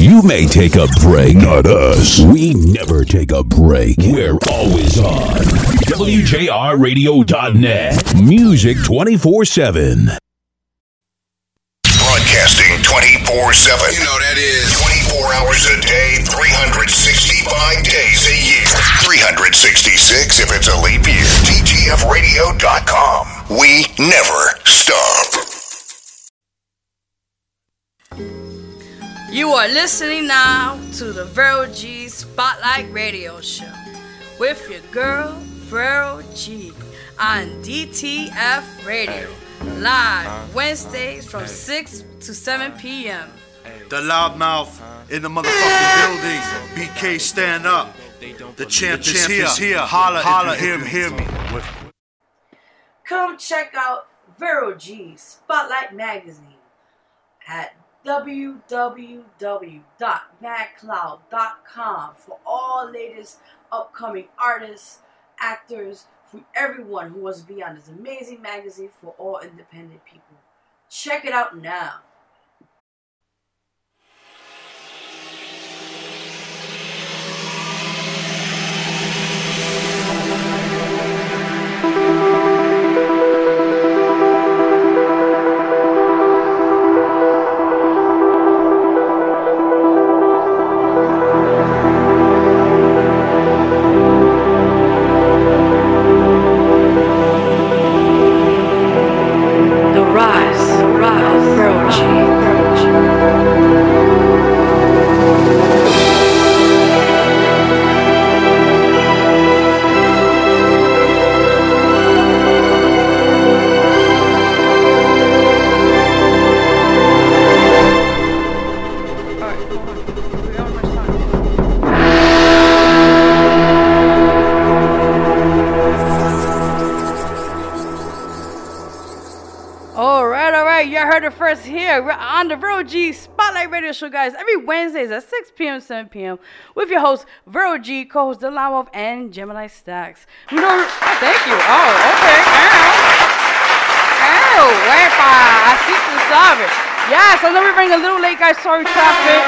You may take a break, not us. We never take a break. We're always on. WJRradio.net. Music 24 7. Broadcasting 24 7. You know that is 24 hours a day, 365 days a year. 366 if it's a leap year. TGFradio.com. We never stop. You are listening now to the Vero G Spotlight Radio Show with your girl, Vero G, on DTF Radio. Live Wednesdays from 6 to 7 p.m. The loudmouth in the motherfucking building. BK stand up. The champ, is here. here. Holla, holla, hear me, hear me. Come check out Vero G Spotlight Magazine at www.madcloud.com for all latest upcoming artists, actors, for everyone who wants to be on this amazing magazine for all independent people. Check it out now. On the Vero G Spotlight Radio Show, guys. Every Wednesdays at 6 p.m., 7 p.m. with your host, Vero G, co-host Delamov, and Gemini Stacks. You know, oh, thank you. Oh, okay. Ow. Oh, wepa. Así tú sabes. Yes, I know we're running a little late, guys. Sorry, traffic.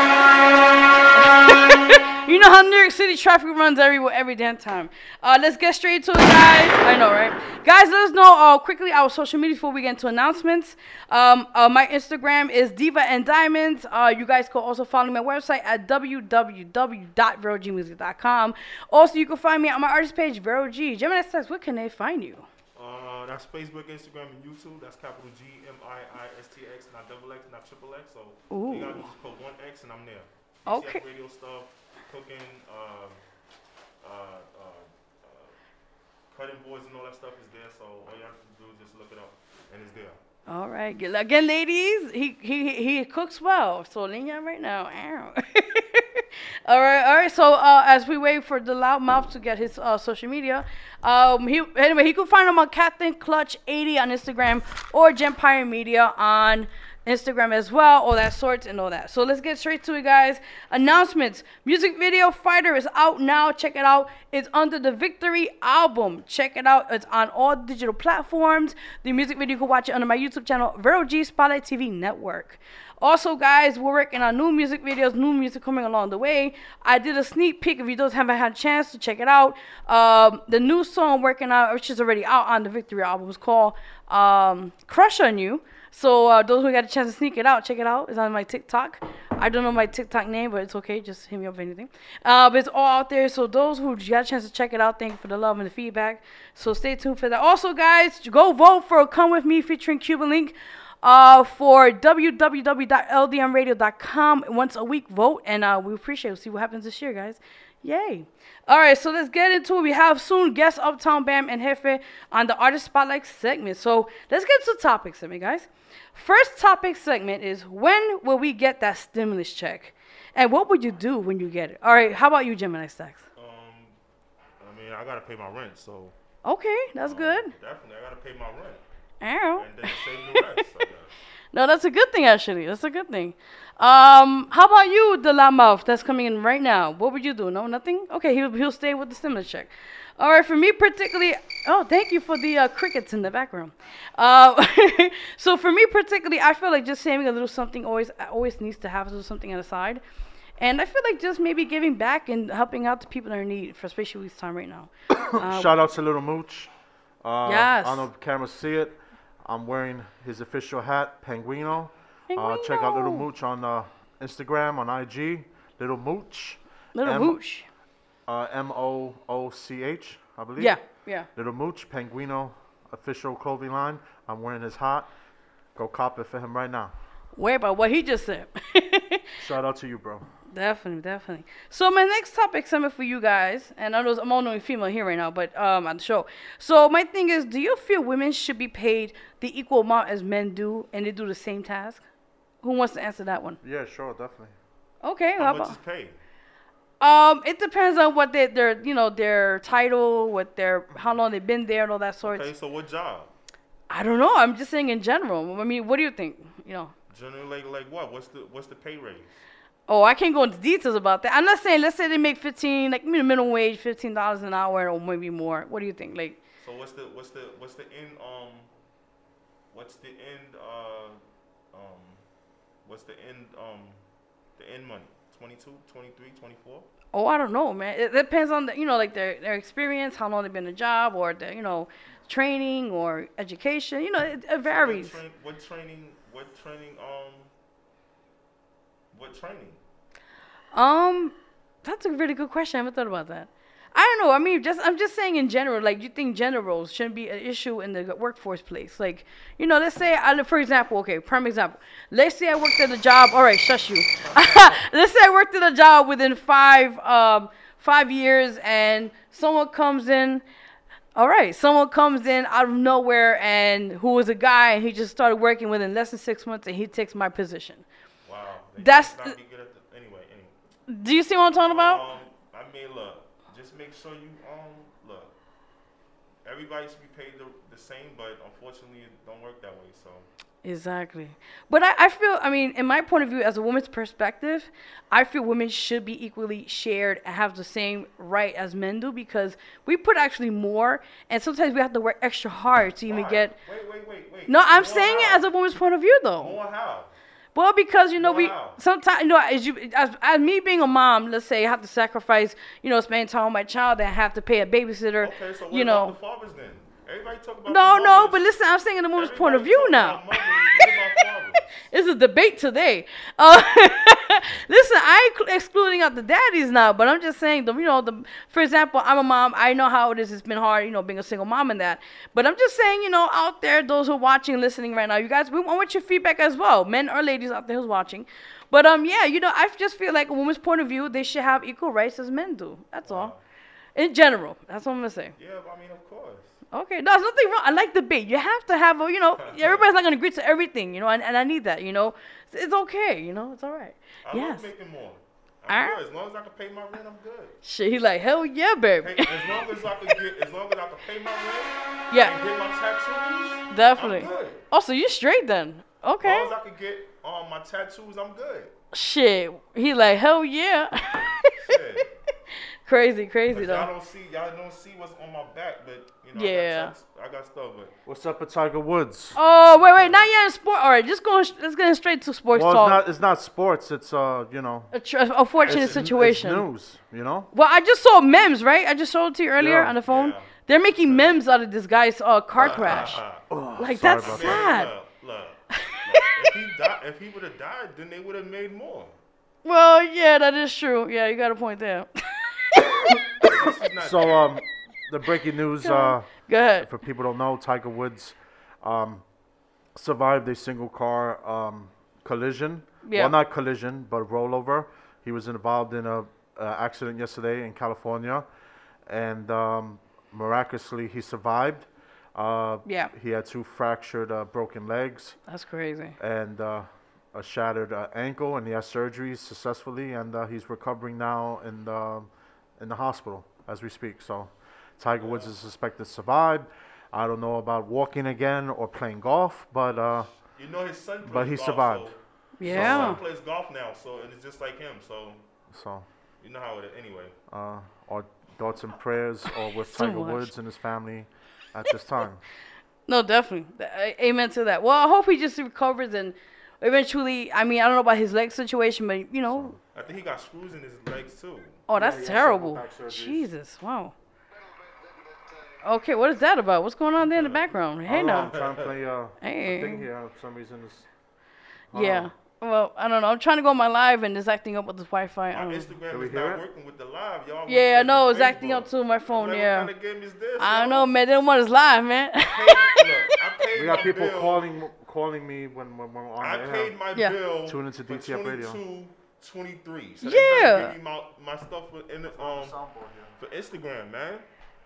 you know how New York City traffic runs everywhere every damn time. Uh, let's get straight to it, guys. I know, right? Guys, let us know uh, quickly our social media before we get into announcements. Um, uh, my Instagram is Diva and Diamonds. Uh, you guys can also follow my website at www.verogmusic.com. Also, you can find me on my artist page, Vero G. Gemini says, where can they find you? Uh, that's Facebook, Instagram, and YouTube. That's capital G M I I S T X, not double X, not triple X. So Ooh. you gotta just put one X, and I'm there. Okay. Radio stuff, cooking, um, uh, uh, uh, cutting boards, and all that stuff is there. So all you have to do is just look it up, and it's there. All right, good. Again, ladies, he he he cooks well. So Linya right now. All right, all right. So uh, as we wait for the loud mouth to get his uh, social media, um, he anyway he can find him on Captain Clutch 80 on Instagram or Gempire Media on Instagram as well, all that sorts and all that. So let's get straight to it, guys. Announcements: Music video Fighter is out now. Check it out. It's under the Victory album. Check it out. It's on all digital platforms. The music video you can watch it under my YouTube channel, Vero G Spotlight TV Network. Also, guys, we're working on new music videos, new music coming along the way. I did a sneak peek if you those haven't had a chance to check it out. Um, the new song working on, which is already out on the Victory album, is called um, Crush on You. So uh, those who got a chance to sneak it out, check it out. It's on my TikTok. I don't know my TikTok name, but it's okay. Just hit me up anything. Uh, but it's all out there. So those who got a chance to check it out, thank you for the love and the feedback. So stay tuned for that. Also, guys, go vote for "Come with Me" featuring Cuban Link uh, for www.ldmradio.com. Once a week, vote, and uh, we appreciate it. We'll see what happens this year, guys. Yay. All right, so let's get into it. We have soon guest Uptown Bam and hefe on the Artist Spotlight segment. So let's get to the topic segment, guys. First topic segment is when will we get that stimulus check? And what would you do when you get it? All right, how about you, Gemini Stacks? Um, I mean, I gotta pay my rent, so Okay, that's good. definitely I gotta pay my rent, Ow. and then save the rest. No, that's a good thing, actually. That's a good thing. Um, how about you, the mouth that's coming in right now? What would you do? No, nothing? Okay, he'll, he'll stay with the stimulus check. All right, for me particularly, oh, thank you for the uh, crickets in the background. Uh, so for me particularly, I feel like just saving a little something always always needs to have a little something on the side. And I feel like just maybe giving back and helping out the people that are in need, for especially this time right now. Shout out to Little Mooch. Uh, Yes. I don't know if the camera see it. I'm wearing his official hat, Penguino. Uh, check out Little Mooch on uh, Instagram, on IG. Little Mooch. Little M- Mooch. Uh, M O O C H, I believe. Yeah, yeah. Little Mooch, Penguino official clothing line. I'm wearing his hat. Go cop it for him right now. Wait about what he just said. Shout out to you, bro. Definitely, definitely. So my next topic, something for you guys, and I know I'm only female here right now, but um, on the show. So my thing is, do you feel women should be paid the equal amount as men do, and they do the same task? Who wants to answer that one? Yeah, sure, definitely. Okay, How how much about? is paid? Um, it depends on what they, their, you know, their title, what their, how long they've been there, and all that sort. Okay, so what job? I don't know. I'm just saying in general. I mean, what do you think? You know. Generally, like, like what? What's the what's the pay raise? Oh, I can't go into details about that. I'm not saying. Let's say they make 15, like minimum wage, fifteen dollars an hour, or maybe more. What do you think? Like, So what's the what's the what's the end um what's the end uh um what's the end um the end money? 22, 23, 24? oh, I don't know, man. It depends on the, you know, like their their experience, how long they've been in a job, or the, you know, training or education. You know, it, it varies. What, train, what training what training um what training? Um, that's a really good question. I haven't thought about that. I don't know. I mean, just I'm just saying in general. Like, you think gender roles shouldn't be an issue in the workforce place? Like, you know, let's say, I, for example, okay, prime example. Let's say I worked at a job. All right, shush you. let's say I worked at a job within five um five years, and someone comes in. All right, someone comes in out of nowhere and who was a guy, and he just started working within less than six months, and he takes my position. Wow. That's not be good at the, anyway, anyway. Do you see what I'm talking about? Um, I mean, look, just make sure you um look. Everybody should be paid the, the same, but unfortunately, it don't work that way. So Exactly. But I, I feel, I mean, in my point of view, as a woman's perspective, I feel women should be equally shared and have the same right as men do because we put actually more, and sometimes we have to work extra hard to even Why? get. Wait, wait, wait, wait. No, I'm More saying it as a woman's point of view, though. More how? Well, because you know we sometimes you know as you as, as me being a mom, let's say I have to sacrifice you know spending time with my child and I have to pay a babysitter. Okay, so what you about know. the fathers then? Everybody talk about No, no, but listen, I'm saying in the woman's point of view now. About mothers. What about fathers? It's a debate today. Uh, listen, I ain't cl- excluding out the daddies now, but I'm just saying, the, you know, the for example, I'm a mom. I know how it is. It's been hard, you know, being a single mom and that. But I'm just saying, you know, out there, those who are watching, listening right now, you guys, we want your feedback as well, men or ladies out there who's watching. But um, yeah, you know, I just feel like a woman's point of view, they should have equal rights as men do. That's all. In general, that's what I'm gonna say. Yeah, I mean, of course. Okay, no, there's nothing wrong. I like debate. You have to have a, you know, everybody's not gonna agree to everything, you know, and, and I need that, you know. It's, it's okay, you know, it's all right. I yes. love making more. I'm Alright. good. As long as I can pay my rent, I'm good. Shit, he like, hell yeah, baby. Hey, as long as I can get, as long as I can pay my rent yeah, and get my tattoos, definitely. I'm good. Oh, so you straight then? Okay. As long as I can get um, my tattoos, I'm good. Shit, he like, hell yeah. Shit. crazy, crazy But though. y'all don't see, y'all don't see what's on my back, but you know, Yeah. I got, tats- I got stuff, but What's up with Tiger Woods? Oh wait, wait, not yet in sport. All right, just going, let's get straight to sports well, talk. it's not. It's not sports. It's uh, you know, a, tr- a fortunate it's, situation. It's news. You know. Well, I just saw memes, right? I just showed it to you earlier Yeah. on the phone. Yeah. They're making memes out of this guy's uh, car crash. Oh, Like that's about that. sad. look, look, look, if he died, if he would have died, then they would have made more. Well, yeah, that is true. Yeah, you got a point there. This is not So um, the breaking news. Uh, for people don't know, Tiger Woods um, survived a single car um, collision. Yeah. Well, not collision, but rollover. He was involved in a, uh accident yesterday in California, and um, miraculously he survived. Uh, Yeah. He had two fractured, uh, broken legs That's crazy. and uh, a shattered uh, ankle, and he has surgery successfully, and uh, he's recovering now in the in the hospital as we speak. So, Tiger Woods is suspected to survive. I don't know about walking again or playing golf, but uh, You know his son plays But he golf, survived. So, His Yeah. son plays golf now, so and it's just like him. So so you know how it is. Anyway, uh, our thoughts and prayers are with So Tiger much. Woods and his family at this time. No, definitely. Th- Amen to that. Well, I hope he just recovers and eventually, I mean, I don't know about his leg situation, but you know, I think he got screws in his legs too. Oh, that's he had several terrible. Jesus, wow. Okay, what is that about? What's going on there in the background? Hey I I'm trying to play uh, Hey. a thing here. For some reason, it's Yeah. Well, I don't know. I'm trying to go on my live and it's acting up with this Wi-Fi. I Our don't. Instagram we is hear not it? working with the live, y'all. Yeah, I know. It's It's acting up too. My phone. What Yeah. kind of game is this? I don't know, man. They don't want us live, man. Look, I paid we got my people bill. calling calling me when, when we're on I the air. paid my Yeah. bill. Tune into for DTF Radio. 22, 23. So Yeah. Give me my, my stuff for, in the, um, for Instagram, man.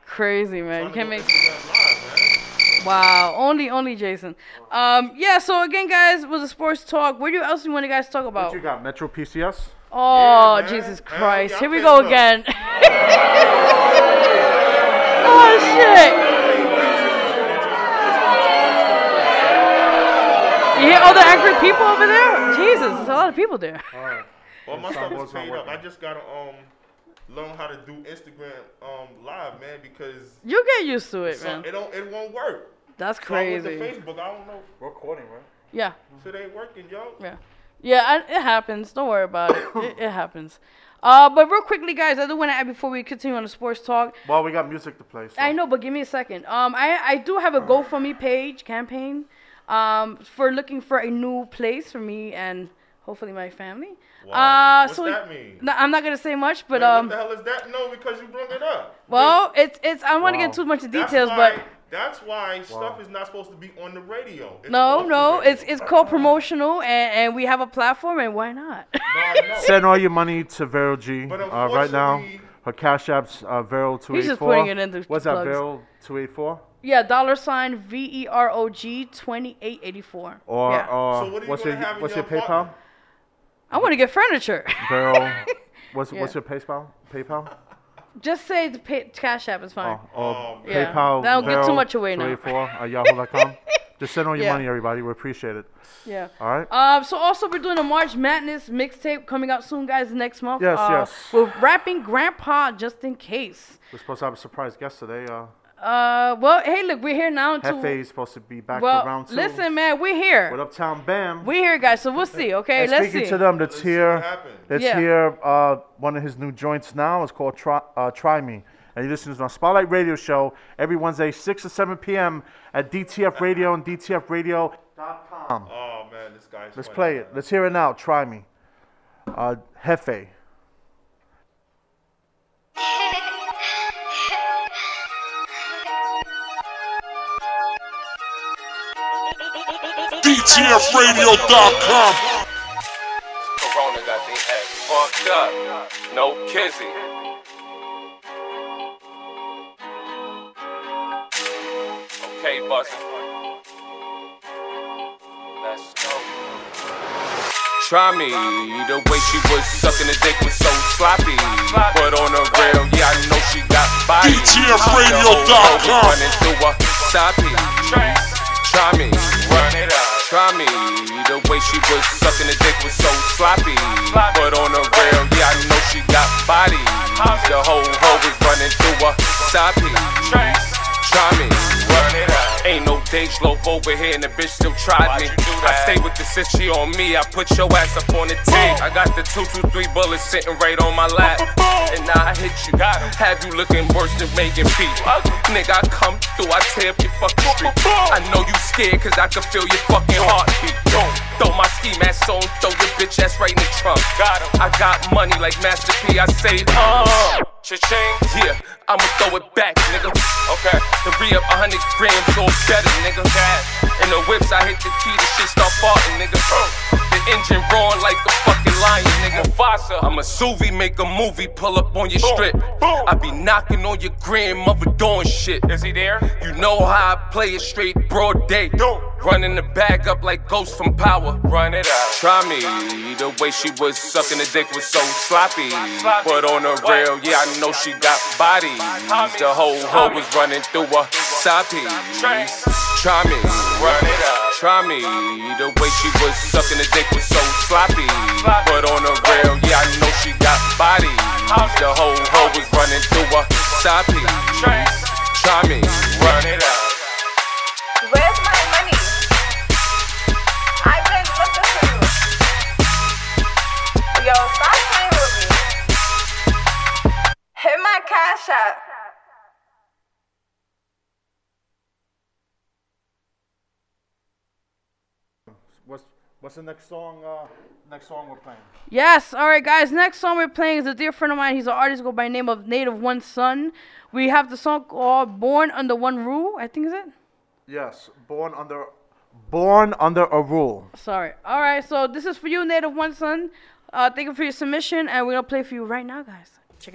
Crazy, man. You can't make. go Instagram live, man. Wow. Only, only Jason. Um. Yeah. So again, guys, with the sports talk, what do you else you want to guys talk What about? you got? Metro PCS? Oh, Yeah. Jesus Christ. yeah, Here we go paid again. oh, shit. You hear all the angry people over there? Jesus, there's a lot of people there. All right. Well, my stuff Starboard's is paid up. I just gotta um learn how to do Instagram um live, man, because You get used to it, some, man. it don't it won't work. That's So with the crazy. Facebook, I don't know. Recording, right? Yeah, Shit ain't working, yo. yeah. Yeah, I, it happens. Don't worry about it. it. It happens. Uh, but real quickly, guys, I do want to add before we continue on the sports talk. Well, we got music to play. So. I know, but give me a second. Um, I, I do have a GoFundMe page campaign um, for looking for a new place for me and hopefully my family. Wow. Uh, What's so that mean? No, I'm not gonna say much, but Wait, um, what the hell is that? No, because you brought it up. well, it's it's. I don't want to get too much in details, why, but that's why stuff is not supposed to be on the radio. It's no, no, radio. it's it's called promotional, and, and we have a platform, and why not? No, Send all your money to Vero G uh, right now. Her cash app's uh, Vero two eight four. He's just putting it in the What's that? plugs. Vero two eight four. yeah, dollar sign V E R O G twenty eight eighty four. Or yeah. uh, So what what's your what's your your PayPal? Apartment? I want to get furniture. Vero. What's Yeah. what's your PayPal? PayPal. Just say the pay, Cash App is fine. Oh, Oh, Yeah. PayPal. That'll get too much away now. 284 at yahoo.com. Just send all your Yeah. money, everybody. We appreciate it. Yeah. All right. Um, so also we're doing a March Madness mixtape coming out soon, guys, next month. Yes, uh, yes. We're rapping Grandpa just in case. We're supposed to have a surprise guest today. Uh, Uh, well, hey, look, we're here now. To, Hefe is supposed to be back well, for round two. listen, man, we're here. With Uptown Bam. We're here, guys. So we'll see. Okay, and let's speaking see. to them, let's Let's see hear. Let's Yeah. hear uh, one of his new joints now. It's called Try, uh, Try Me. And you listen to our Spotlight Radio Show every Wednesday, 6 to 7 p.m. at DTF Radio and DTFRadio.com. Oh man, this guy's. Let's funny, play man. it. Let's hear it now. Try Me. Uh, Hefe. DTFRadio.com. Corona got their head fucked up. No kizzy. Okay, buzzing. Let's go. Try me, the way she was sucking the dick was so sloppy. But on the real, yeah, I know she got body. DTFRadio.com. Running through a soppy. Try me, run it up. Try me, the way she was sucking the dick was so sloppy. But on the real, yeah, I know she got body. The whole hoe was running through a soppy. Try me. Ain't no Dage loaf over here and the bitch still tried me. I stay with the sis, she on me. I put your ass up on the tape. I got the 223 bullets sitting right on my lap. And now I hit you. Have you looking worse than Megan P. Nigga, I come through, I tear up your fucking street. I know you scared cause I can feel your fucking heartbeat. Throw my ski mask on, throw your bitch ass right in the trunk. I got money like Master P. I say, uh. Cha-ching. Yeah, I'ma throw it back, nigga. Okay. To re up 100 grams or better, nigga. In the whips, I hit the key, the shit start farting, nigga. Engine roaring like a fucking lion, nigga. Mufasa. I'm a Suvi, make a movie, pull up on your strip. I be knocking on your grandmother doing shit. Is he there? You know how I play it straight broad day. Running the bag up like Ghost from Power. Run it out. Try me. The way she was sucking the dick was so sloppy. But on the real, yeah, I know she got bodies. The whole hoe was running through a soppy. Try me. Run it up. Try me. The way she was sucking the dick was so sloppy. But on the rail, yeah, I know she got body. The whole hoe was running through a soppy. Try me. Run it up. What's what's the next song? Uh, next song we're playing. Yes. All right, guys. Next song we're playing is a dear friend of mine. He's an artist go by the name of Native One Son. We have the song called "Born Under One Rule." I think is it. Yes, born under, born under a rule. Sorry. All right. So this is for you, Native One Son. Uh, thank you for your submission, and we're gonna play for you right now, guys. Check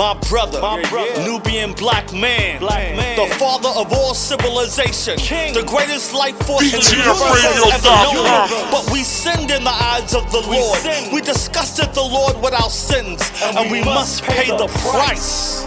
out. DTFradio.com. My brother, Nubian black man, black man, the father of all civilization, the greatest life force in the universe ever known. But we sinned in the eyes of the Lord. We disgusted the Lord with our sins, and, we, must pay the price.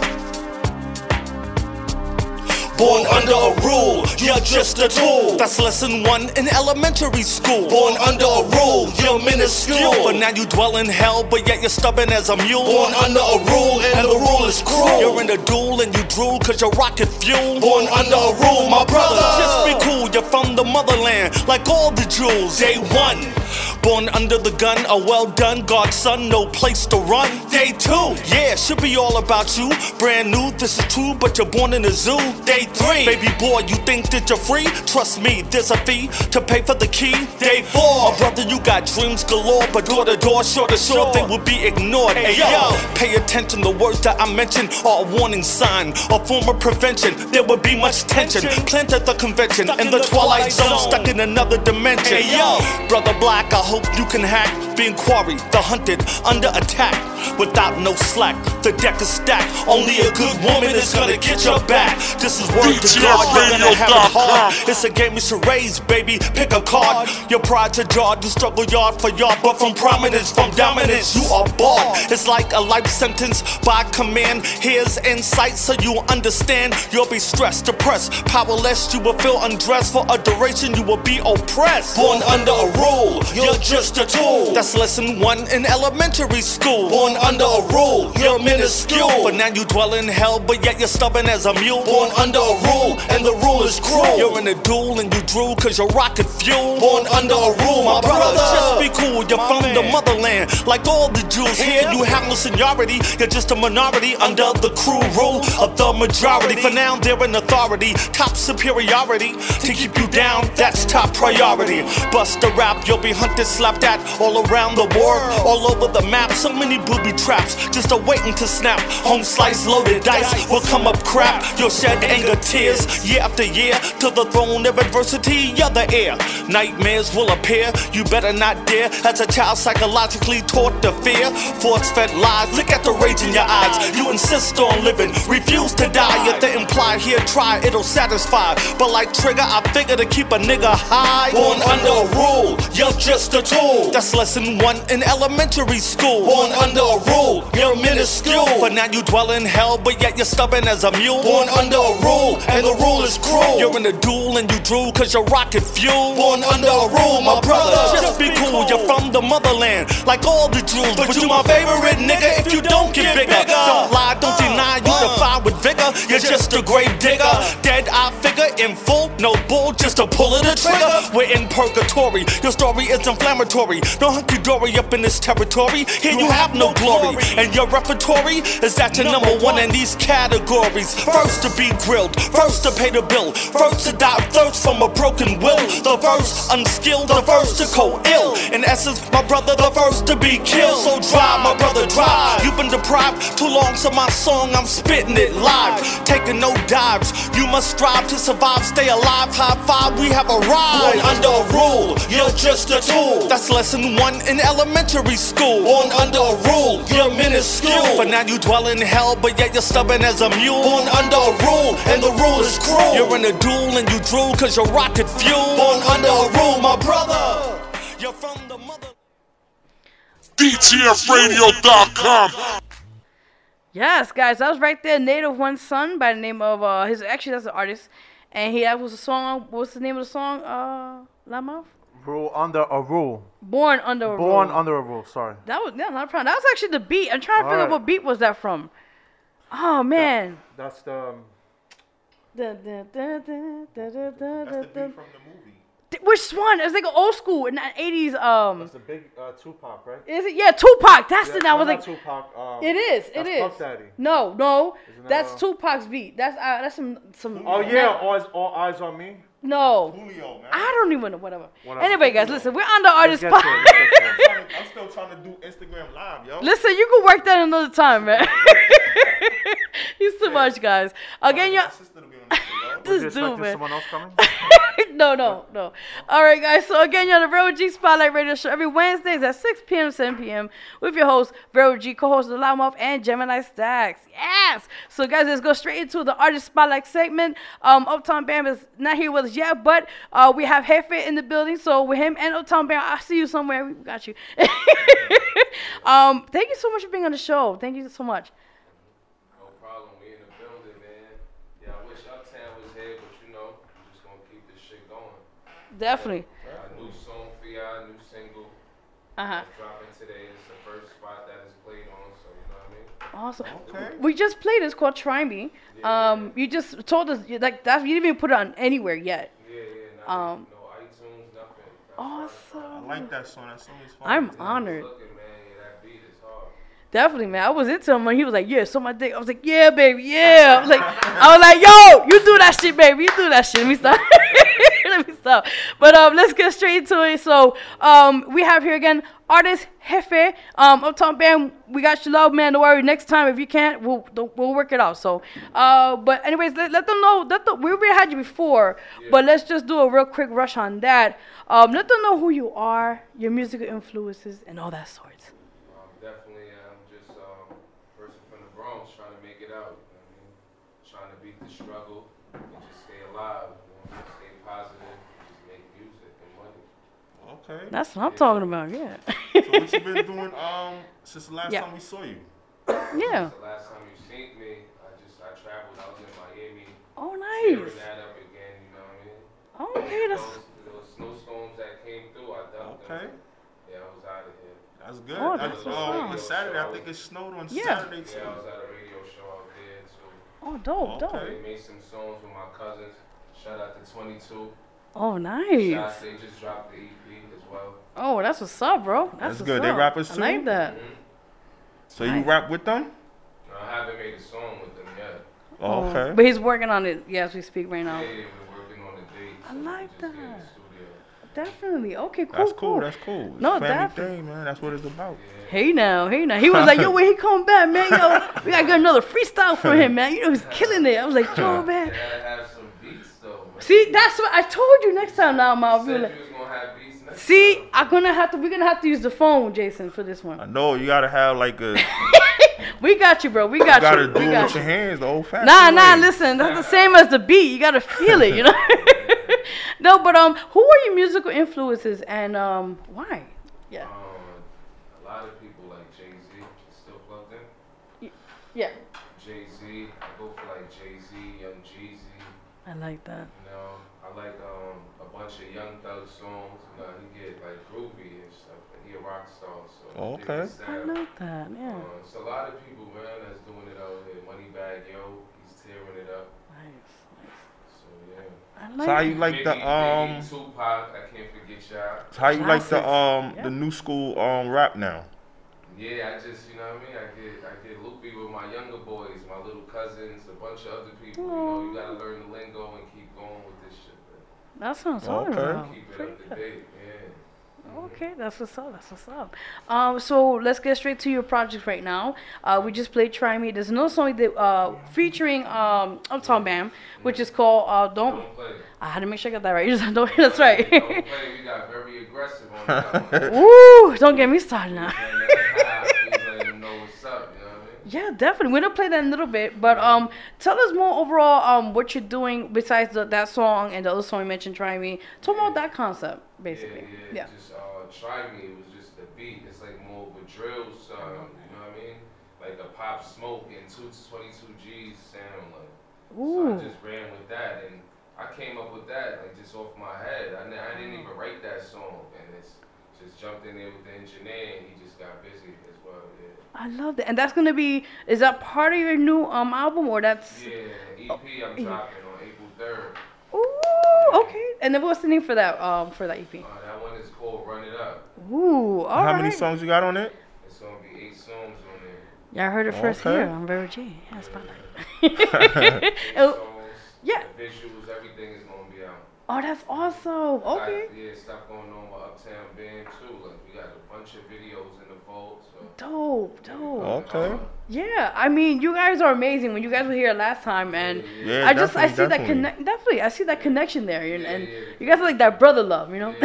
Born under a rule, you're just a tool. That's lesson one in elementary school. Born under a rule, you're minuscule. But now you dwell in hell, but yet you're stubborn as a mule. Born under a rule, and the rule is cruel. You're in a duel and you drool cause you're rocket fuel. Born under a rule, my brother. Just be cool, you're from the motherland, like all the jewels. Day one. Born under the gun, a well done God's son, no place to run. Day two, yeah, should be all about you. Brand new, this is true, but you're born in a zoo. Day three, baby boy, you think that you're free? Trust me, there's a fee to pay for the key. Day four, brother, you got dreams galore, but door to door, shore to shore, they will be ignored. Hey yo, pay attention, the words that I mention are a warning sign, a form of prevention. There would be much tension. Planted at the convention in the twilight zone, stuck in another dimension. Hey yo, brother Black, I hope you can hack. Being quarried, the hunted, under attack. Without no slack, the deck is stacked. Only a good woman is gonna get your back. This is word to God, you're gonna have it hard. It's a game you should raise, baby. Pick a card. Your pride to jar, you struggle yard for yard, but from prominence, from dominance, you are barred. It's like a life sentence by command. Here's insight so you understand. You'll be stressed, depressed, powerless. You will feel undressed for a duration. You will be oppressed. Born under a rule, you're just a tool. That's lesson one in elementary school. Born under a rule, you're minuscule. But now you dwell in hell, but yet you're stubborn as a mule. Born under a rule, and the rule is cruel. You're in a duel and you drool cause you're rocket fuel. Born under a rule, my brother. Just be cool, you're from the motherland. Like all the Jews here, you have no seniority. You're just a minority under the cruel rule of the majority. For now, they're in authority, top superiority. To keep you down, that's top priority. Bust a rap, you'll be hunted, slapped at all around the world, all over the map. So many booby traps, just a waiting to snap. Home slice, loaded dice will come up crap. You'll shed anger, tears, year after year. To the throne of adversity, you're the heir. Nightmares will appear, you better not dare. As a child, psychologically taught to fear. Force fed lies, look at the rage in your eyes. You insist on living, refuse to die. If they imply here, try, it'll satisfy. But like Trigger, I figure to keep a nigga high. Born under a rule, you're just a tool. That's lesson one in elementary school. Born under a rule, you're minuscule. But now you dwell in hell, but yet you're stubborn as a mule. Born under a rule, and the rule is cruel. You're in a duel and you drool cause you're rocket fuel. Born under a rule, my brother. Just be cool, you're from the motherland. Like all the Jews, but you my favorite nigga if you don't get bigger. Don't lie, don't uh, deny, you uh. defy with vigor. You're just a grave digger. Dead eye figure in full, no bull, just a pull of the trigger. We're in purgatory, your story is inflammatory. No hunky dory up in this territory. Here you have no glory, and your repertory is that you're number one in these categories. First to be grilled, first to pay the bill, first to die of thirst from a broken will. The first unskilled, the first to go ill. In essence, my brother, the first to be killed. So drive, my brother, drive. You've been deprived too long, so my song, I'm spitting it live. Taking no dives, you must strive to survive, stay alive. High five, we have arrived. Under a rule, you're just a tool. That's lesson one in elementary school. Born under a rule, you're minuscule. But now you dwell in hell, but yet you're stubborn as a mule. Born under a rule, and the rule is cruel. You're in a duel and you drool cause you're rocket fuel. Born under a rule, my brother. You're from the mother. DTFradio.com. Yes, guys, that was right there. Native One Son by the name of uh his actually that's an artist, and he that was a song. What's the name of the song? Uh, Lamouth. Rule under a rule. Born under a Born rule. under a rule. Sorry. That was yeah, not a problem. That was actually the beat. I'm trying to figure out Alright. what beat was that from. Oh man. That's the. Um, That's the beat from the movie. Which one? It's like an old school in the eighties. Um, That's the big uh, Tupac, right? is it? Yeah, Tupac. That's the. Yeah, I was no, like Tupac. Um, it is. It that's is. Puff Daddy. No, no, Isn't that, that's uh, Tupac's beat. That's uh, that's some some. Oh yeah, all eyes, all eyes on me. No, Julio, man. I don't even know. Whatever. Whatever. Anyway, guys, listen. We're on the artist Let's get to spot. it, let's get to it. I'm, trying to- I'm still trying to do Instagram live, yo. Listen, you can work that another time, man. He's too much, guys. Again, My y'all. Sister to be on this, dude, man. someone else coming? no, no, no. All right, guys. So again, you're on the Vero G Spotlight Radio Show every Wednesdays at 6 p.m. 7 p.m. with your host Vero G, co-host of Loudmouth and Gemini Stacks. Yes. So guys, let's go straight into the artist spotlight segment. Um, Uptown Bam is not here with us yet, but uh, we have Hefe in the building. So with him and Uptown Bam, I see you somewhere. We got you. um, thank you so much for being on the show. Thank you so much. No problem. We in the building, man. Yeah, I wish Uptown was here, but you know, we're just gonna keep this shit going. Definitely. A new song for y'all, new single. Uh huh. Dropping today. It's the first spot that is played on, so you know what I mean? Awesome. Okay. We just played. It's called Try Me. Um, you just told us you- like that. You didn't even put it on anywhere yet. Yeah, yeah. Not Um, no iTunes, nothing. That's I like that song. That song is fun. I'm right. honored. Looking, man. That beat is hard. Definitely, man. I was into him when he was like, "Yeah, so my dick." I was like, "Yeah, baby, yeah." I was like, I was like, "Yo, you do that shit, baby. You do that shit." Let me stop. Me stop. But um, let's get straight to it. So um, we have here again artist Hefe. Um, Uptown Bam. We got your love, man. Don't worry. Next time, if you can't, we'll we'll work it out. So, uh, but anyways, let, let them know. Let the, we already had you before, but let's just do a real quick rush on that. Um, let them know who you are, your musical influences, and all that sorts. Um, definitely, I'm just um, person from the Bronx trying to make it out. You know what I mean? Trying to beat the struggle and just stay alive. You know? Stay positive. Just make music and money. Okay. That's what I'm talking about. Yeah. So what you been doing um since the last Yeah. time we saw you? yeah. Since The last time you seen me, I just I traveled. I was in Miami. Oh, Tearing nice. that up again. You know what I mean? Oh, okay, that's Those, those snowstorms that came through, I ducked Okay. them. Yeah, I was out of here. That's good. Oh, That- that's what's on up. Saturday, I think it snowed on Yeah. Saturday too. Yeah, I was at a radio show out there too. oh, dope, dope. Okay. They made some songs with my cousins. Shout out to 22. Oh, nice. Shots, they just dropped the EP as well. Oh, that's what's up, bro. That's, That's what's good. They up. rappers I like that. Mm-hmm. So you rap with them? No, I haven't made a song with them yet. Oh, oh okay. But he's working on it. Yeah, as we speak right now. Yeah, we're working on the date. I so we like just get in the that. Definitely. Okay, cool. That's cool. That's cool. It's No, a definitely. thing, man. That's what it's about. Hey now, hey now. He was like, yo, when he come back, man, yo, we gotta get another freestyle for him, man. You know, he's killing it. I was like, yo, man. They gotta have some beats though, man. See, that's what I told you next time now, you Mal. said We were you like, was gonna have beats next See, time. I'm gonna have to. We're gonna have to use the phone, Jason, for this one. I know you gotta have like a. We got you, bro. We got You got gotta you. do We it got with you. your hands, the old fashioned Nah, nah. way. Listen, that's the same as the beat. You gotta feel it, you know. no, but um, who are your musical influences and um, why? Yeah, Um, a lot of people like Jay Z still plugged in. yeah. Jay Z, I go for like Jay Z, Young Jeezy. I like that. You know, I like um a bunch of Young Thug songs. You know, he get like groovy and stuff. And he a rock star, so I dig Okay. I style. like that. Yeah. Uh, it's a lot of people, man, that's doing it out here. Moneybagg Yo, he's tearing it up. Nice, nice. So yeah. I So how you like the um? Biggie, Tupac, I can't forget y'all. so How you like the um Yeah. the new school um rap now? Yeah, I just, you know what I mean? I get I get loopy with my younger boys, my little cousins, a bunch of other people. You know, you gotta learn the lingo and keep going with this shit. Man. That's what I'm talking Okay. about. Keep it Pretty up to good. Okay, that's what's up. That's what's up. Um, so let's get straight to your project right now. Uh, we just played "Try Me." There's another song that uh featuring um I'm Uptown Bam, which is called uh Don't. Don't play. I had to make sure I got that right. You just don't. That's right. Don't play. We got very aggressive on that one. Woo! Don't get me started now. Man, that's how we letting them know what's up, you know what I mean? Yeah, definitely. We're gonna play that in a little bit, but um, tell us more overall um what you're doing besides the, that song and the other song you mentioned, "Try Me." Talk about that concept, basically. Yeah, Yeah. yeah. Just uh, try me. It was just the beat. It's like more of a drill sound. You know what I mean? Like a pop smoke and two 22Gz sound. Like so I just ran with that, and I came up with that like just off my head. I, I didn't even write that song, and it's just jumped in there with the engineer, and he just got busy as well. Yeah. I love that, and that's gonna be. Is that part of your new um album or that's? Yeah, EP I'm dropping on April 3rd. Ooh, Okay. And then what's the name for that um for that EP? Uh, that one is called Run It Up. Ooh, all How many songs you got on it? It's gonna be eight songs on there. Y'all heard it first Okay. here on Vero G. Yeah, spotlight. oh, Songs, yeah. the visuals, everything is gonna be out. Oh, that's awesome. Got, Okay. yeah, stuff going on with Uptown Bam too. Like we got a bunch of videos in the vault. So. Dope, dope. Okay. Yeah, I mean, you guys are amazing. When you guys were here last time, and Yeah, I just I definitely, see that definitely. connect. Definitely, I see that connection there, and, and you guys are like that brother love, you know.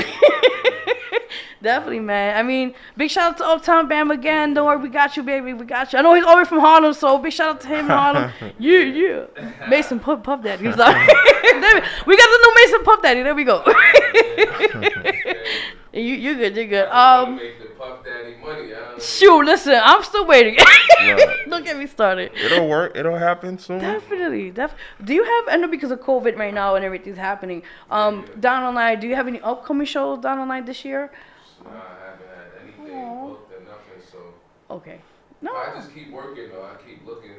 definitely, man. I mean, big shout out to Uptown Bam again. Don't worry, we got you, baby. We got you. I know he's all the way from Harlem, so big shout out to him in Harlem. yeah, yeah. Mason Puff, Puff Daddy. He's like, There we- we got the new Mason Puff Daddy. There we go. you you good? You good? Um. make Daddy money. I don't Shoot, listen, I'm still waiting. Don't get me started. It'll work. It'll happen soon. Definitely, def- Do you have? I know because of COVID right now and everything's happening. Um, down online, do you have any upcoming shows down online this year? Nah, I haven't had anything booked or nothing. So Okay. No. I just keep working though. I keep looking.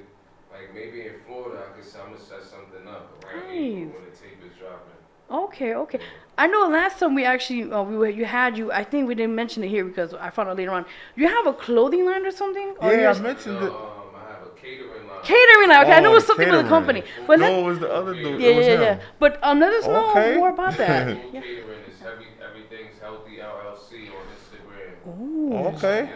Like maybe in Florida, I could say I'm gonna set something up around April Nice. when the tape is dropping. Okay, okay. I know last time we actually uh, we were, you had you. I think we didn't mention it here because I found out later on. You have a clothing line or something? Or Yeah, yours- I mentioned it. Um, I have a catering line. catering line. Okay, I know it Oh, was something with a company. But no, let- it was the other dude. yeah, it yeah, yeah. But um, let us know Okay. more about that. Full yeah. catering is heavy. Everything's healthy LLC on Instagram. Ooh. Okay.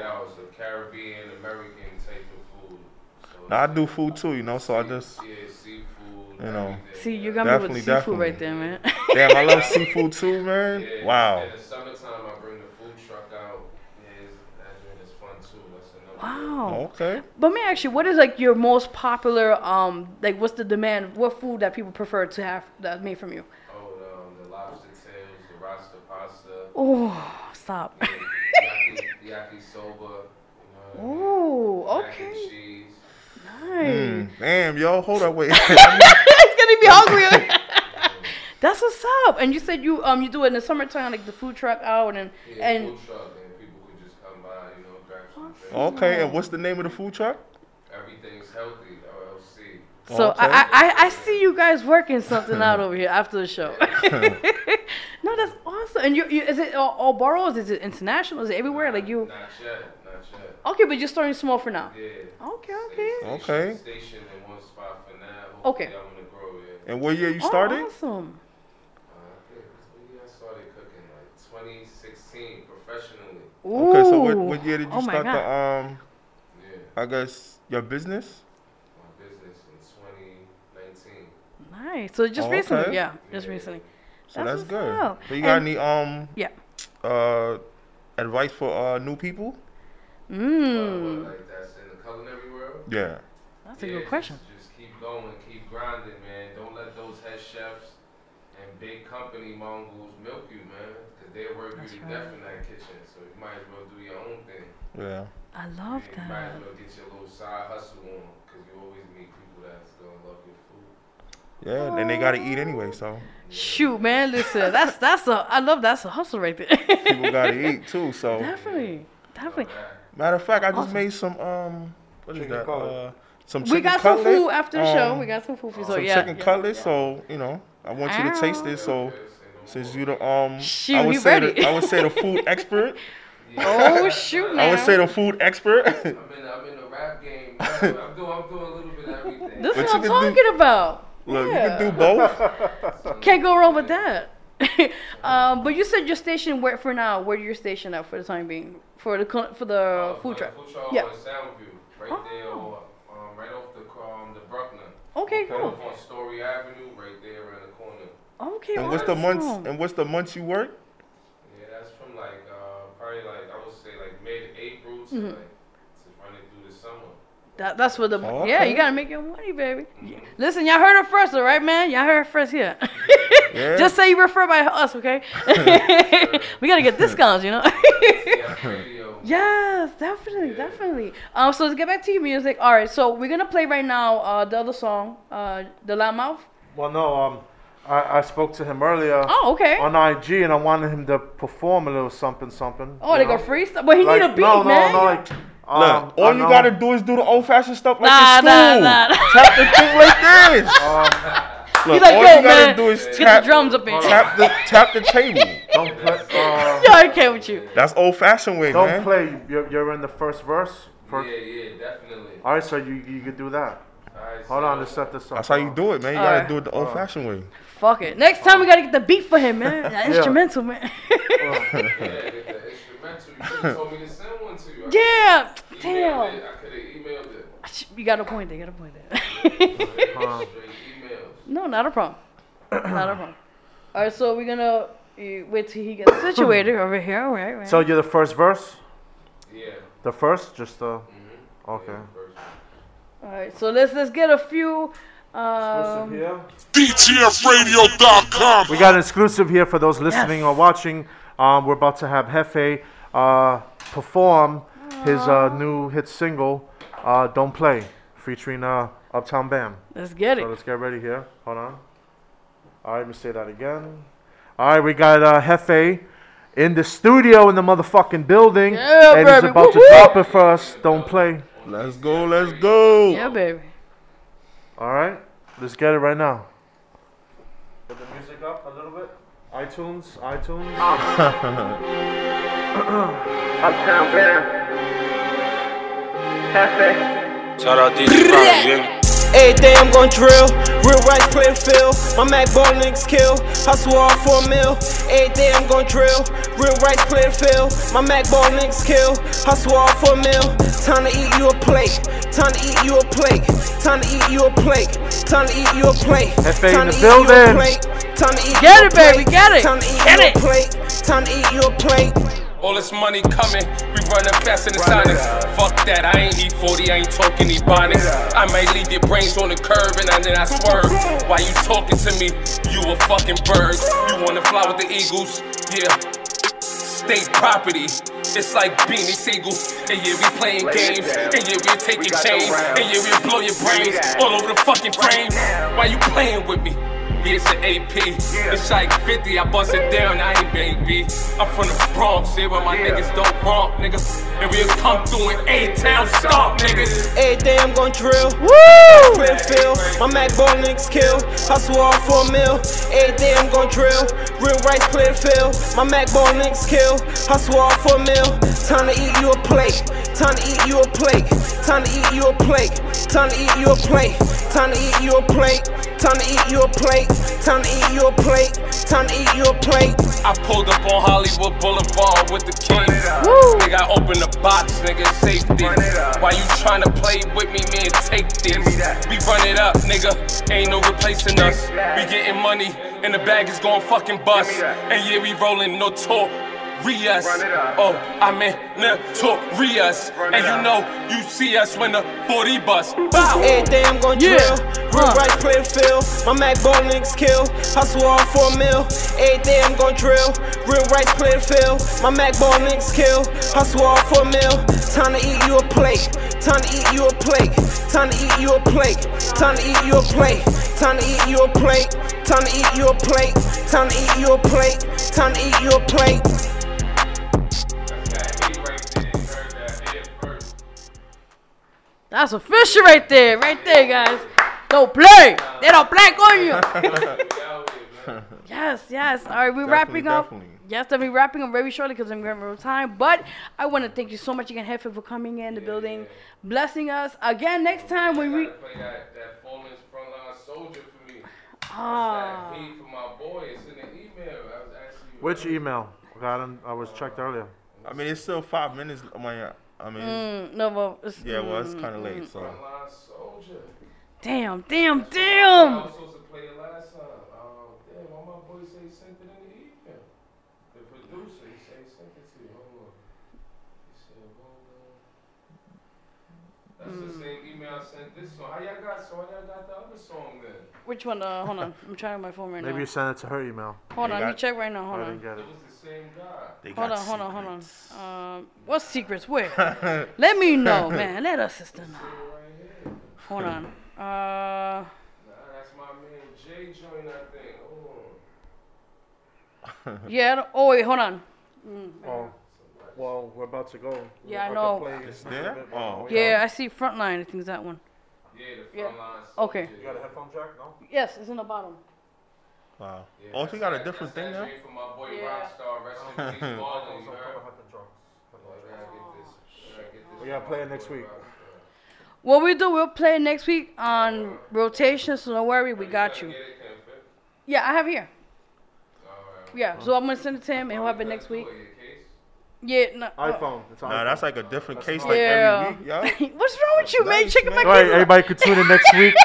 Check it out. It's a Caribbean American type of food. So Now, I do food too, you know, so I just, yeah, seafood. you know. See, you got me with seafood right there, man. Damn, I love seafood too, man. Yeah, Wow. In the summertime, I bring the food truck out. Yeah, it's, that joint is fun too. That's another. Wow. Okay. But me ask you, what is like your most popular um like what's the demand? What food that people prefer to have that's made from you? Oh, um, the lobster tails, the rasta pasta, Oh, stop. yaki, yaki soba. You know, Oh, mac and okay, cheese. nice. Mm, damn, yo, hold up, wait. it's gonna be hungry. That's what's up. And you said you um you do it in the summertime, like the food truck out and Yeah, and food truck, and people could just come by, you know, grab some drinks. okay, and what's the name of the food truck? Everything's healthy, LLC. so Okay. I, I I see you guys working something out over here after the show. no, that's awesome. And you, you is it all, all boroughs? Is it international? Is it everywhere? Like you? Not yet. Okay, but you're starting small for now. Yeah. Okay, okay. Okay. Station in one spot for now. Okay. Hopefully I'm gonna grow it. And what year you Oh, started? awesome. Uh, I think when I started cooking, like 2016, professionally. Okay, so what, what year did you Oh my start the, um, Yeah, I guess, your business? my business in 2019. Nice. So just Oh, recently, okay. yeah, just recently. So that's, what's good. up. So you got And- any, um, Yeah. uh, advice for, uh, new people? Uh, Mmm. what, like that's in the culinary world? Yeah. That's a Yeah, good just- question. Just, keep going, keep grinding, man. Don't let those head chefs and big company mongols milk you, man. Because they'll work That's you to right. death in that kitchen. So you might as well do your own thing. Yeah. I love you might that. as well get your little side hustle on. Because you always meet people that's going to love your food. Yeah, and they gotta eat anyway, so Shoot, man, listen, that's that's a I love that's a hustle right there. people gotta eat too. So Definitely, definitely. Matter of fact, I just Awesome. made some um, what is Chicken that? cutlet. Uh, some We chicken got some food after the show. um, We got some food for you. So some yeah. chicken yeah. cutlet. So you know, I want you to taste it. So since you the um, Shoot, I would say ready. the, I would say the food expert. Oh shoot, I would say the food expert. I'm in, I'm in the rap game. I'm doing, I'm doing, a little bit of everything. This is what I'm you can do- talking about. Look, Yeah. you can do both. Can't go wrong with that. Um, but you said your station where for now. Where your station at for the time being for the for the Uh, food truck? Food truck Yeah. Soundview, right there, Oh. um, right off the um, the Bruckner. Okay, cool. off on Story Avenue, right there around the corner. Okay, and what's the months? And what's the months you work? Yeah, that's from like uh, probably like I would say like mid-April to Mhm. like to run it through the summer. That, that's what the Oh, yeah. okay. You gotta make your money, baby. Listen, y'all heard it first, all right, man. Y'all heard it first here. Yeah. Just say you refer by us, okay? we gotta get discounts, you know. Yeah, yes, definitely, definitely. Um, so let's get back to your music. All right, so we're gonna play right now. Uh, the other song, uh, the loud mouth. Well, no, um, I, I spoke to him earlier Oh, okay. on IG, and I wanted him to perform a little something, something. Oh, you they go know? freestyle, but he Like, need a beat, no, no, man. no, like, Look, um, all I you know- gotta do is do the old fashioned stuff like Nah, in nah, school. nah. Tap the thing like this. Um, Look, like, all yo, you gotta man, do is get tap- the drums up in here. Tap the tap the table. Don't play. Uh, Yeah, I can't with you. That's old fashioned way, don't man. play. You're, you're in the first verse. First. Yeah, yeah, definitely. All right, so you you could do that. Alright, Hold so- on, let's set this up. That's how you do it, man. You Alright. gotta do it the old fashioned way. Fuck it. Next time we gotta get the beat for him, man. That instrumental, man. Yeah, the, the instrumental. You yeah. could've emailed Damn. it. I could have emailed it. You got a point there. You got a point there. Straight no, not a problem. not a problem. All right, so we're gonna wait till he gets situated over here. All right, right. So you're the first verse. Yeah. The first, just the. Mm-hmm. Okay. all right, so let's let's get a few. Um, here. DTFradio.com. We got an exclusive here for those listening or watching. Um, we're about to have Jefe uh, perform his uh, new hit single, uh, "Don't Play," featuring uh, Uptown Bam. let's get So it. let's get ready here. Hold on. All right, let me say that again. All right, we got uh, Jefe in the studio in the motherfucking building, Yeah, and he's about to Woo-hoo. drop it for us. Don't play. Let's go, let's go. Yeah, baby. All right, let's get it right now. Put the music up a little bit. iTunes, iTunes. Uptown Bam. Jefe. Shout out DJ Prime, you hear? Every day I'm gon' drill, real rights play the field. My Mac ball niggas kill, hustle all for a meal. Every day I'm gon' drill, real rights play the field. My Mac ball niggas kill, hustle all for a meal. Time to eat you a plate, time to eat you a plate, time to eat you a plate, time to eat you a plate. Jefe in the to eat you a building. plate, Time to eat Get it, baby, get it. Time to eat Get you it. a plate, time to eat you a plate. All this money coming, we running faster than Sonic. Fuck that, I ain't E40, I ain't talking Ebonics. I might leave your brains on the curb and then I swerve. Why you talking to me? You a fucking bird. You wanna fly with the Eagles? Yeah. State property. It's like Beanie Sigel. And yeah, we playing games. And yeah, we taking chains. And yeah, we blow your brains all over the fucking frame. Why you playing with me? Yeah, it's an AP. It's like 50, I bust it down, I ain't baby. I'm from the Bronx, yeah, where my niggas don't romp, niggas. And we'll come through in A-Town, stop, niggas. Every day I'm gon' drill. Woo! Play the field. My Mac ball niggas kill. Hustle all for a meal. Every day I'm gon' drill. Real rights play the field. My Mac ball niggas kill. Hustle all for a meal. Time to eat you a plate. Time to eat you a plate. Time to eat you a plate. Time to eat you a plate. Time to eat you a plate. Time to eat you a plate. Time to eat you a plate. Time to eat you a plate. I pulled up on Hollywood Boulevard with the king. Woo! Nigga, I opened the box, nigga, safety. Why you tryna play with me, man? Take this. We run it up, nigga. Ain't no replacing us. We getting money, and the bag is going fucking bust. And yeah, we rolling no tour. Rias. Oh, I'm in notorious. And you know, you see us when the 40 bus. Bow. Every day I'm gon' Yeah. drill. Real Uh. rights play the field. My Mac ball niggas kill. Hustle all for a meal. Every day I'm gon' drill. Real rights play the field. My Mac ball niggas kill. Hustle all for a meal. Time to eat you a plate. Time to eat you a plate. Time to eat you a plate. Time to eat you a plate. Time to eat you a plate. Time to eat you a plate. Time to eat you a plate. Time to eat you a plate. That's a official right there, right there, guys. Don't play. They don't play on you. yes, yes. All right, we're Definitely, wrapping up. definitely. Yes, then we're wrapping up very shortly because I'm running out of time. But I want to thank you so much again, Jefe, for coming in the building, blessing us again. Next time when we. Play that, that fallen frontline soldier for me. Ah. That for my boy. It's in the email. I was asking you. Which email? Okay, I, didn't, I was checked earlier. I mean, it's still five minutes. I mean, I mean, Mm, no, well, it's, yeah, well, it's mm, kind of mm, late, so. Frontline soldier. Damn, damn, I damn. was supposed to play it last time. Um, damn, why my boy say sent it in the email? The producer, he said sent it to you. Hold on. He said, hold on. That's the same email I sent this song. How y'all got so how y'all got the other song then? Which one? Uh, hold on. I'm trying my phone right Maybe now. you sent it to her email. Hold They on, let me check right now. Hold I on. didn't get it. It was the same guy. They Hold got on, hold on, hold on. Um, what secrets? Where? Let me know, man. Let us sister know. Right. Hold on. Uh, Nah, that's my man Jay joint, I think. Hold on. yeah. Don't- Oh wait, hold on. Mm, Oh, well, we're about to go. Yeah, I know. play It's there? Oh, more. okay. Yeah, I see Frontline. I think it's that one. Yeah, the frontline. Yeah. Okay. You got a headphone jack? No. Yes, it's in the bottom. Wow. oh, she got a different thing now. For my boy Yeah. Rockstar, rest in peace, Marlon. We gotta play it next week. What we do, we'll play next week on rotation, so don't worry, we got you. Yeah, I have here. Yeah, so I'm gonna send it to him and he'll have it next week. Yeah, no. uh, iPhone. It's Nah, iPhone. that's like a different case like Yeah. every week, yo. What's wrong with you, man? Nice, Checking my man. All right, everybody could tune in next week.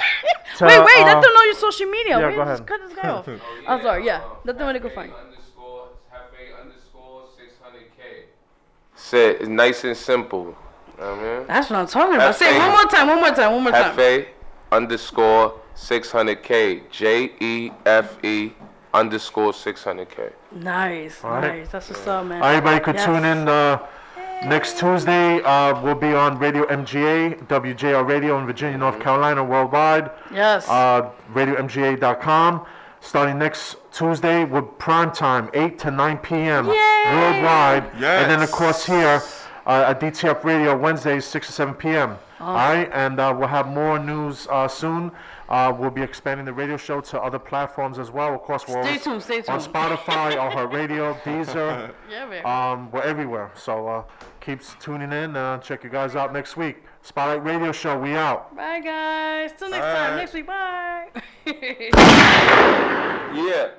to, Wait, wait, uh, let them know your social media. yeah, wait, go ahead. cut this guy off. I'm sorry, yeah. Let them know they can find you. Underscore, 600K. Say it nice and simple. I mean, That's what I'm talking about. Say it one more time, one more time, one more time. Jefe underscore 600K. J E F E underscore 600K. Nice, All right. nice. That's what's up, man. Everybody could Yes. tune in uh, next Tuesday. Uh, we'll be on Radio MGA, WJR Radio in Virginia, North Carolina, worldwide. Yes. Uh, RadioMGA.com. Starting next Tuesday with prime time, 8 to 9 p.m. worldwide. Yes. And then, of course, here uh, at DTF Radio, Wednesdays, 6 to 7 p.m. All right, and uh, we'll have more news uh, soon. Uh, we'll be expanding the radio show to other platforms as well. Of course, we're Stay always tuned, stay tuned. on. Spotify, on iHeartRadio, Deezer. Yeah, baby. Um, we're everywhere. So uh, keep tuning in. Uh, check you guys out next week. Spotlight Radio Show. We out. Bye, guys. Till next time. Bye. Next week. Bye. Yeah.